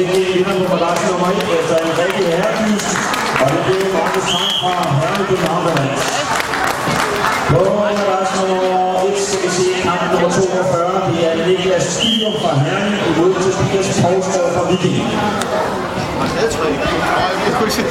fik vi vinder på balance nummer 1 efter en rigtig herredyst. Og det blev Markus Frank fra Hørne København. På balance nummer 1 skal vi se kamp nummer 42. Det er Niklas Stier fra Herning imod Tobias Poulsgaard fra Viking. Jeg tror ikke. Jeg kunne ikke se